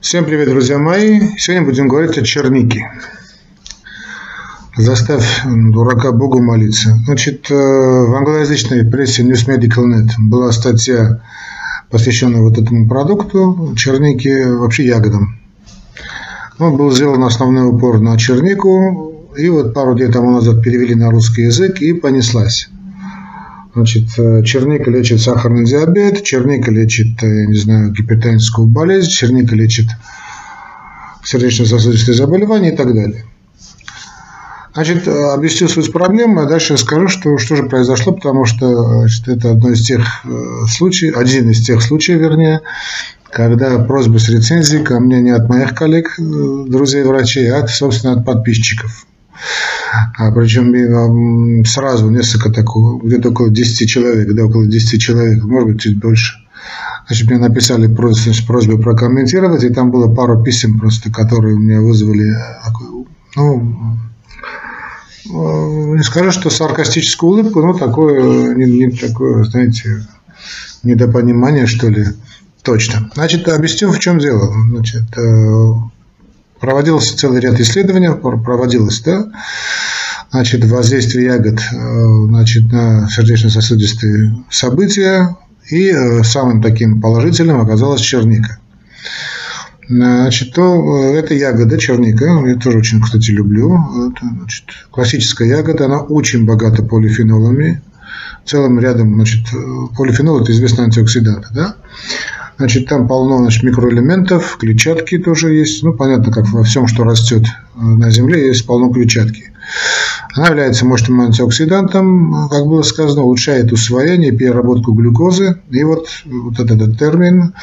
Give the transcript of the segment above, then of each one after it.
Всем привет, друзья мои! Сегодня будем говорить о чернике. Заставь дурака Богу молиться. Значит, э, в англоязычной прессе News Medical Net была статья, посвященная вот этому продукту, чернике, вообще ягодам. Ну, был сделан основной упор на чернику, и вот пару дней тому назад перевели на русский язык и понеслась. Значит, э, черника лечит сахарный диабет, черника лечит, э, я не знаю, гипертоническую болезнь, черника лечит сердечно-сосудистые заболевания и так далее. Значит, объясню суть проблемы, а дальше скажу, что, что же произошло, потому что значит, это одно из тех э, случаев, один из тех случаев, вернее, когда просьбы с рецензией ко мне не от моих коллег, друзей врачей, а, собственно, от подписчиков. А причем сразу несколько такого, где-то около 10 человек, да, около 10 человек, может быть, чуть больше. Значит, мне написали просто с просьбой прокомментировать, и там было пару писем просто, которые меня вызвали, ну, не скажу, что саркастическую улыбку, но такое, не, не такое, знаете, недопонимание, что ли, точно. Значит, объясню, в чем дело. Значит, э, Проводился целый ряд исследований, проводилось, да, значит, воздействие ягод э, значит, на сердечно-сосудистые события, и э, самым таким положительным оказалась черника. Значит, то, э, это ягода, черника, я тоже очень, кстати, люблю. Это, значит, классическая ягода, она очень богата полифенолами, целым рядом, значит, полифенол – это известный антиоксидант, да? Значит, там полно значит, микроэлементов, клетчатки тоже есть. Ну, понятно, как во всем, что растет э, на Земле, есть полно клетчатки. Она является мощным антиоксидантом, как было сказано, улучшает усвоение переработку глюкозы. И вот, вот этот, этот термин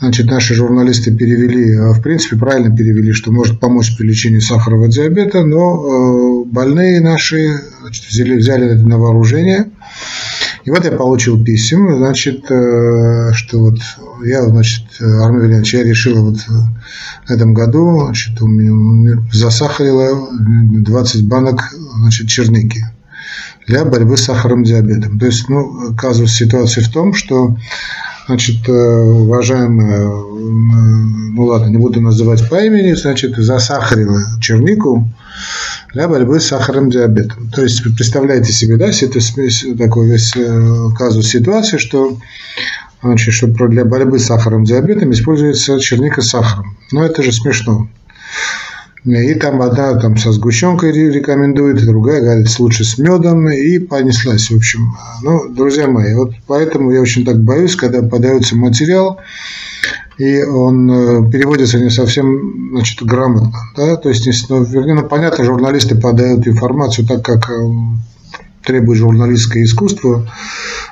значит, наши журналисты перевели, э, в принципе, правильно перевели, что может помочь при лечении сахарного диабета, но э, больные наши значит, взяли, взяли это на вооружение – и вот я получил писем, значит, э, что вот я, значит, Армен Валерьевич, я решила вот в этом году, значит, у меня засахарила 20 банок, значит, черники для борьбы с сахарным диабетом. То есть, ну, оказывается, ситуация в том, что значит, э, уважаемая, ну ладно, не буду называть по имени, значит, засахарила чернику для борьбы с сахарным диабетом. То есть, представляете себе, да, это такой весь э, казус ситуации, что значит, что для борьбы с сахарным диабетом используется черника с сахаром. Но это же смешно. И там одна там со сгущенкой рекомендует, другая говорит, лучше с медом, и понеслась, в общем. Ну, друзья мои, вот поэтому я очень так боюсь, когда подается материал, и он э, переводится не совсем значит, грамотно. Да? То есть, ну, вернее, ну, понятно, журналисты подают информацию так, как э, требует журналистское искусство,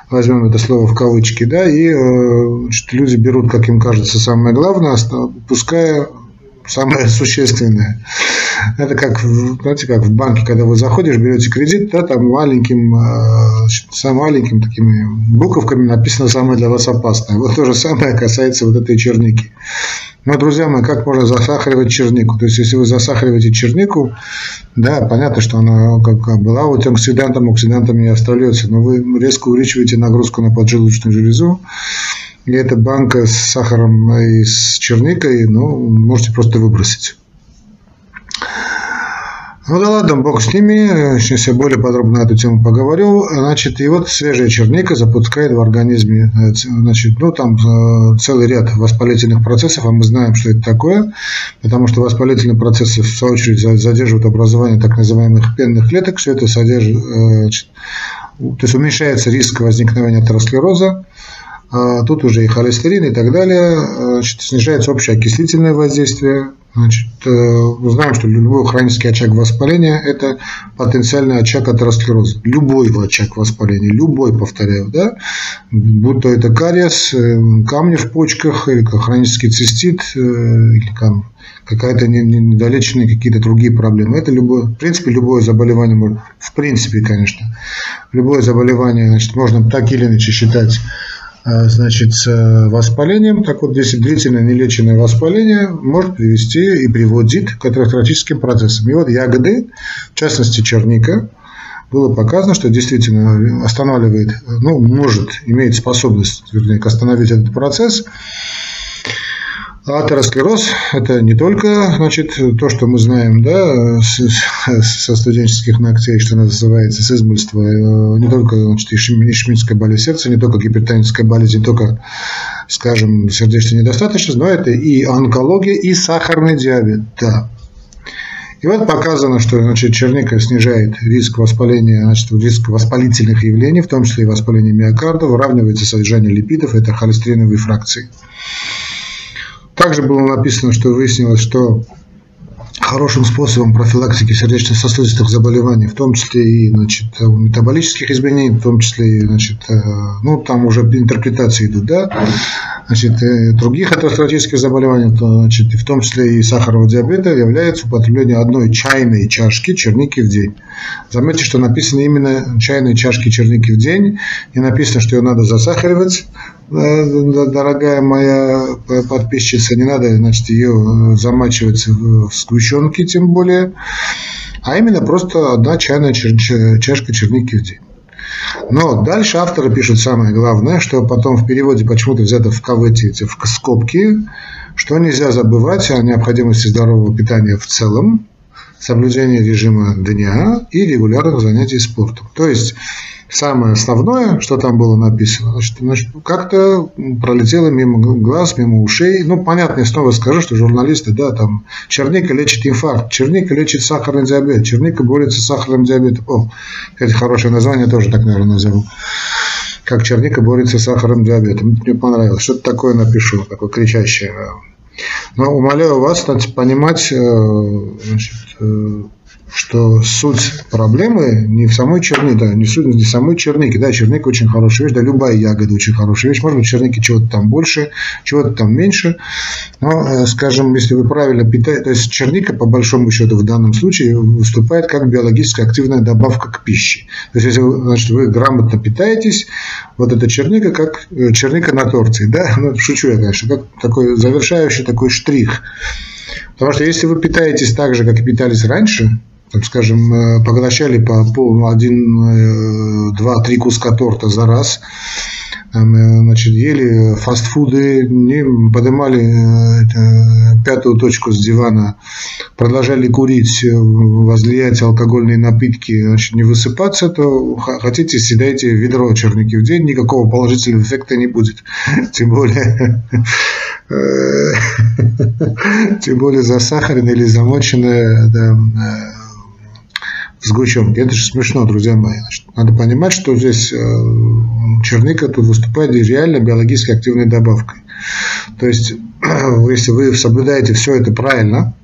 возьмем это слово в кавычки, да, и э, значит, люди берут, как им кажется, самое главное, упуская самое существенное. Это как, знаете, как в банке, когда вы заходишь, берете кредит, да, там маленьким, э, самым маленьким такими буковками написано самое для вас опасное. Вот то же самое касается вот этой черники. Но, друзья мои, как можно засахаривать чернику? То есть, если вы засахариваете чернику, да, понятно, что она как была вот оксидантом, оксидантом не остается, но вы резко увеличиваете нагрузку на поджелудочную железу, и эта банка с сахаром и с черникой, ну, можете просто выбросить. Ну да ладно, бог с ними, сейчас я более подробно на эту тему поговорю. Значит, и вот свежая черника запускает в организме, значит, ну там э, целый ряд воспалительных процессов, а мы знаем, что это такое, потому что воспалительные процессы, в свою очередь, задерживают образование так называемых пенных клеток, все это содержит, э, значит, то есть уменьшается риск возникновения атеросклероза, тут уже и холестерин и так далее, значит, снижается общее окислительное воздействие. Значит, э, мы знаем, что любой хронический очаг воспаления – это потенциальный очаг атеросклероза. Любой очаг воспаления, любой, повторяю, да, будь то это кариес, э, камни в почках, или хронический цистит, э, или там какая-то недолеченные какие-то другие проблемы. Это любое, в принципе, любое заболевание можно, в принципе, конечно, любое заболевание, значит, можно так или иначе считать а, значит, с э, воспалением. Так вот, здесь длительное нелеченное воспаление может привести и приводит к атеросклеротическим процессам. И вот ягоды, в частности черника, было показано, что действительно останавливает, ну, может, имеет способность, вернее, остановить этот процесс. Атеросклероз – это не только значит, то, что мы знаем да, со студенческих ногтей, что называется, с измольства, э, не только значит, ишемическая болезнь сердца, не только гипертоническая болезнь, не только, скажем, сердечная недостаточность, но это и онкология, и сахарный диабет. Да. И вот показано, что значит, черника снижает риск воспаления, значит, риск воспалительных явлений, в том числе и воспаления миокарда, выравнивается содержание липидов, это холестериновые фракции. Также было написано, что выяснилось, что хорошим способом профилактики сердечно-сосудистых заболеваний, в том числе и значит, метаболических изменений, в том числе и, значит, э, ну, там уже интерпретации идут, да, значит, э, других атеросклеротических заболеваний, то, значит, в том числе и сахарного диабета, является употребление одной чайной чашки черники в день. Заметьте, что написано именно чайной чашки черники в день, не написано, что ее надо засахаривать, дорогая моя подписчица, не надо, значит, ее замачивать в сгущенке, тем более, а именно просто одна чайная чашка черники в день. Но дальше авторы пишут самое главное, что потом в переводе почему-то взято в кавычки, эти, в скобки, что нельзя забывать о необходимости здорового питания в целом, соблюдения режима дня и регулярных занятий спортом. То есть самое основное, что там было написано, значит, значит, как-то пролетело мимо глаз, мимо ушей. Ну, понятно, я снова скажу, что журналисты, да, там, черника лечит инфаркт, черника лечит сахарный диабет, черника борется с сахарным диабетом. О, это хорошее название, тоже так, наверное, назову. Как черника борется с сахарным диабетом. Мне понравилось. Что-то такое напишу, такое кричащее. Но умоляю вас, кстати, понимать, э, значит, э, что суть проблемы не в самой чернике, да, не, суть, не в самой чернике. Да, черника очень хорошая вещь, да, любая ягода очень хорошая вещь. Может быть, в чернике чего-то там больше, чего-то там меньше. Но, э, скажем, если вы правильно питаете, то есть черника, по большому счету, в данном случае выступает как биологически активная добавка к пище. То есть, если вы, значит, вы грамотно питаетесь, вот эта черника как э, черника на торте, да, ну, шучу я, конечно, как такой завершающий такой штрих. Потому что если вы питаетесь так же, как и питались раньше, так скажем, э, поглощали по, по один, э, два, три куска торта за раз, э, значит, ели фастфуды, не поднимали пятую точку с дивана, продолжали курить, возлиять алкогольные напитки, значит, не высыпаться, то хотите, съедайте ведро черники в день, никакого положительного эффекта не будет. Тем более тем более засахаренное или замоченное сгущенки. Это же смешно, друзья мои. Значит, надо понимать, что здесь э, черника тут выступает реально биологически активной добавкой. То есть, если вы соблюдаете все это правильно,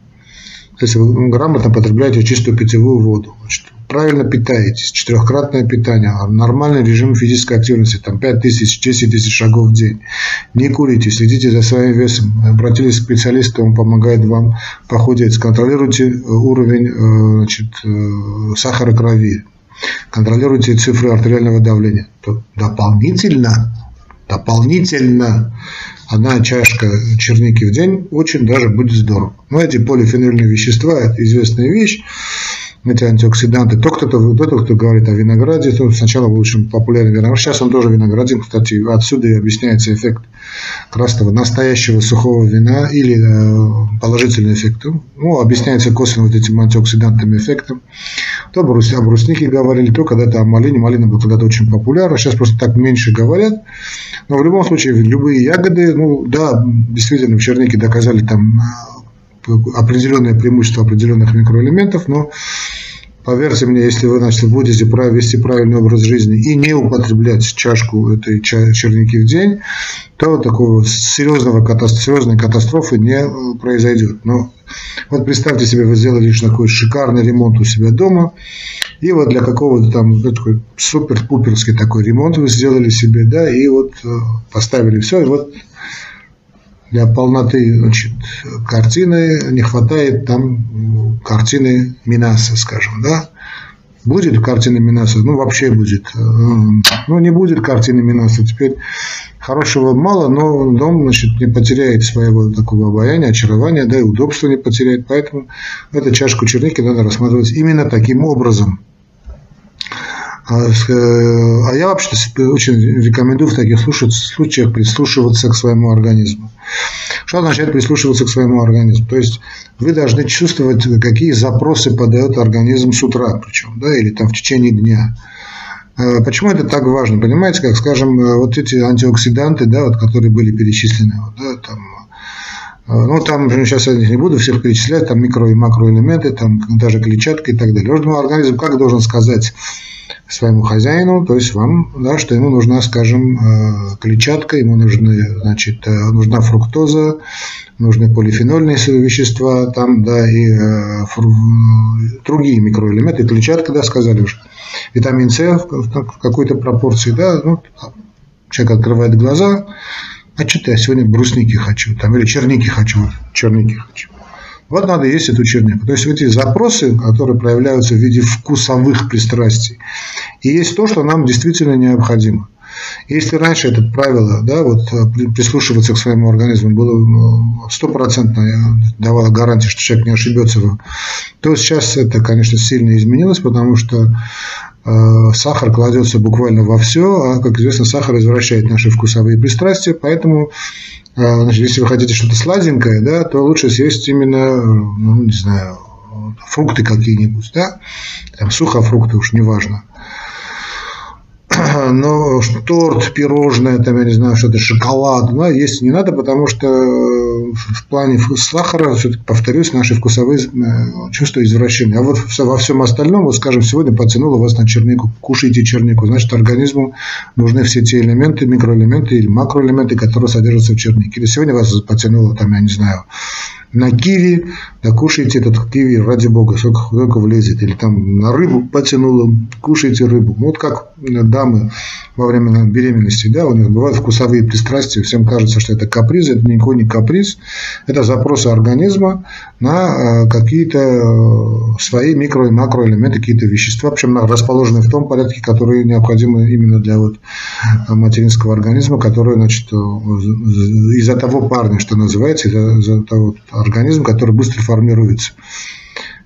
если вы грамотно потребляете чистую питьевую воду, значит, правильно питаетесь, четырехкратное питание, нормальный режим физической активности, там 5 тысяч, 10 тысяч шагов в день. Не курите, следите за своим весом, обратились к специалисту, он помогает вам похудеть, контролируйте э, уровень э, значит, э, сахара крови, контролируйте цифры артериального давления. То дополнительно, дополнительно одна чашка черники в день очень даже будет здорово. Но эти полифенольные вещества – это известная вещь эти антиоксиданты. Тот, кто, тот, кто говорит о винограде, то сначала был очень популярен виноград. Сейчас он тоже виноградин, кстати, отсюда и объясняется эффект красного настоящего сухого вина или э, положительный эффект. Ну, объясняется косвенно вот этим антиоксидантным эффектом. То о бруснике говорили, то когда-то о малине. Малина была когда-то очень популярна, сейчас просто так меньше говорят. Но в любом случае, любые ягоды, ну да, действительно, в чернике доказали там э, определенное преимущество определенных микроэлементов, но Поверьте мне, если вы значит, будете вести правильный образ жизни и не употреблять чашку этой черники в день, то такого серьезного, серьезной катастрофы не э, произойдет. Но вот представьте себе, вы сделали лишь такой шикарный ремонт у себя дома, и вот для какого-то там ну, такой супер-пуперский такой ремонт вы сделали себе, да, и вот э, поставили все, и вот для полноты значит, картины не хватает там картины Минаса, скажем, да. Будет картина Минаса, ну вообще будет. Э, ну не будет картины Минаса. Теперь хорошего мало, но дом значит, не потеряет своего такого обаяния, очарования, да и удобства не потеряет. Поэтому эту чашку черники надо рассматривать именно таким образом. А, э, а я вообще очень рекомендую в таких случаях прислушиваться к своему организму. Что означает прислушиваться к своему организму? То есть вы должны чувствовать, какие запросы подает организм с утра, причем, да, или там в течение дня. Э, почему это так важно? Понимаете, как, скажем, э, вот эти антиоксиданты, да, вот, которые были перечислены, вот, да, там, ну, там, сейчас я не буду всех перечислять, там микро- и макроэлементы, там даже клетчатка и так далее. Организм как должен сказать своему хозяину, то есть вам, да, что ему нужна, скажем, клетчатка, ему нужны, значит, нужна фруктоза, нужны полифенольные вещества, там, да, и э, фру, другие микроэлементы, клетчатка, да, сказали уже витамин С в какой-то пропорции, да, ну, человек открывает глаза, а что-то я сегодня брусники хочу, там, или черники хочу, черники хочу. Вот надо есть эту чернику. То есть эти запросы, которые проявляются в виде вкусовых пристрастий, и есть то, что нам действительно необходимо. Если раньше это правило, да, вот прислушиваться к своему организму было ну, стопроцентно давало гарантию, что человек не ошибется, то сейчас это, конечно, сильно изменилось, потому что Э, сахар кладется буквально во все, а, как известно, сахар извращает наши вкусовые пристрастия, поэтому э, значит, если вы хотите что-то сладенькое, да, то лучше съесть именно, ну, не знаю, фрукты какие-нибудь, да, там сухофрукты уж неважно но торт, пирожное, там, я не знаю, что-то, шоколад, да, есть не надо, потому что э, в плане сахара, все-таки, повторюсь, наши вкусовые э, чувства извращения. А вот во всем остальном, вот, скажем, сегодня потянуло вас на чернику, кушайте чернику, значит, организму нужны все те элементы, микроэлементы или макроэлементы, которые содержатся в чернике. Или сегодня вас потянуло, там, я не знаю, на киви, да кушайте этот киви, ради бога, сколько, сколько влезет. Или там на рыбу потянуло, кушайте рыбу. Ну, вот как дамы во время беременности, да, у них бывают вкусовые пристрастия, всем кажется, что это каприз, это никакой не каприз, это запросы организма на э, какие-то э, свои микро- и макроэлементы, какие-то вещества, причем расположенные в том порядке, которые необходимы именно для вот материнского организма, который, значит, э, из-за того парня, что называется, из-за того организм, который быстро формируется.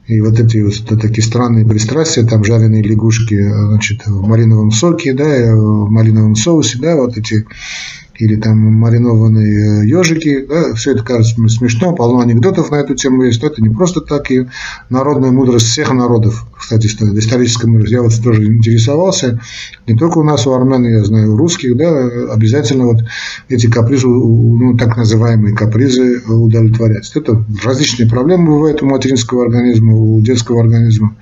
И вот эти вот такие странные пристрастия, там жареные лягушки значит, в малиновом соке, да, в малиновом соусе, да, вот эти или там маринованные ежики. Да, все это кажется смешно, полно анекдотов на эту тему есть. Но это не просто так. И народная мудрость всех народов, кстати, историческая мудрость. Я вот тоже интересовался. Не только у нас, у армян, я знаю, у русских, да, обязательно вот эти капризы, ну, так называемые капризы удовлетворять. Это различные проблемы бывают у материнского организма, у детского организма.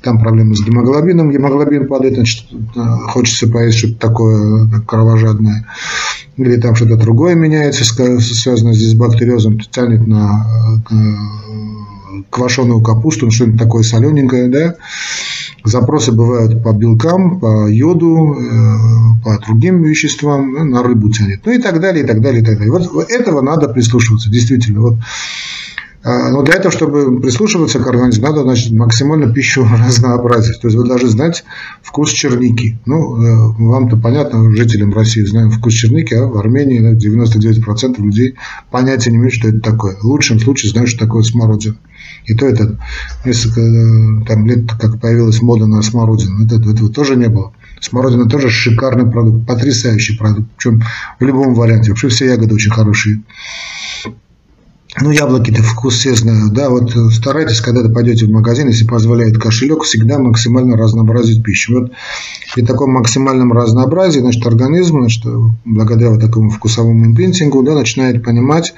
Там проблемы с гемоглобином. Гемоглобин падает, значит, хочется поесть что-то такое кровожадное или там что-то другое меняется, связано здесь с бактериозом, тянет на квашеную капусту, ну, что-нибудь такое солененькое, да. Запросы бывают по белкам, по йоду, э, по другим веществам, на рыбу тянет, ну и так далее, и так далее, и так далее. Вот этого надо прислушиваться, действительно. Вот но для этого, чтобы прислушиваться к организму, надо значит, максимально пищу разнообразить. То есть вы должны знать вкус черники. Ну, э, вам-то понятно, жителям России знаем вкус черники, а в Армении 99% людей понятия не имеют, что это такое. В лучшем случае знают, что такое смородина. И то это несколько э, там, лет, как появилась мода на смородину, этого, этого тоже не было. Смородина тоже шикарный продукт, потрясающий продукт. Причем в любом варианте. Вообще все ягоды очень хорошие. Ну, яблоки-то вкус все знают, да, вот э, старайтесь, когда вы пойдете в магазин, если позволяет кошелек, всегда максимально разнообразить пищу. Вот при таком максимальном разнообразии, значит, организм, значит, благодаря вот такому вкусовому импринтингу, да, начинает понимать,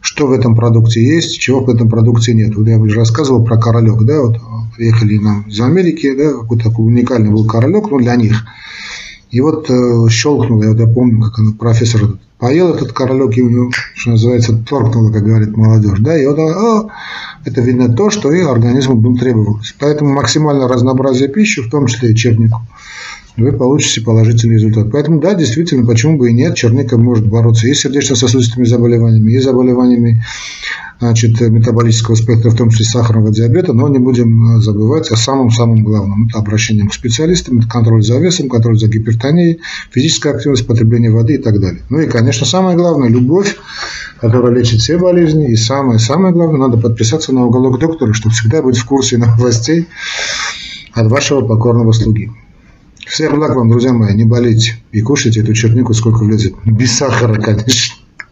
что в этом продукте есть, чего в этом продукте нет. Вот я уже рассказывал про королек, да, вот приехали нам из Америки, да, какой-то такой уникальный был королек, ну, для них. И вот э, щелкнуло, я, вот я помню, как профессор поел этот королек, и у него, что называется, торкнуло, как говорит молодежь. Да, и вот о, это видно то, что и организму требовалось. Поэтому максимальное разнообразие пищи, в том числе и чернику, вы получите положительный результат. Поэтому, да, действительно, почему бы и нет, черника может бороться и с сердечно-сосудистыми заболеваниями, и заболеваниями значит, метаболического спектра, в том числе сахарного диабета, но не будем э, забывать о самом-самом главном. Это обращение к специалистам, это контроль за весом, контроль за гипертонией, физическая активность, потребление воды и так далее. Ну и, конечно, самое главное – любовь, которая лечит все болезни. И самое-самое главное – надо подписаться на уголок доктора, чтобы всегда быть в курсе новостей от вашего покорного слуги. Всех благ вам, друзья мои, не болейте и кушайте эту чернику сколько влезет. Без сахара, конечно.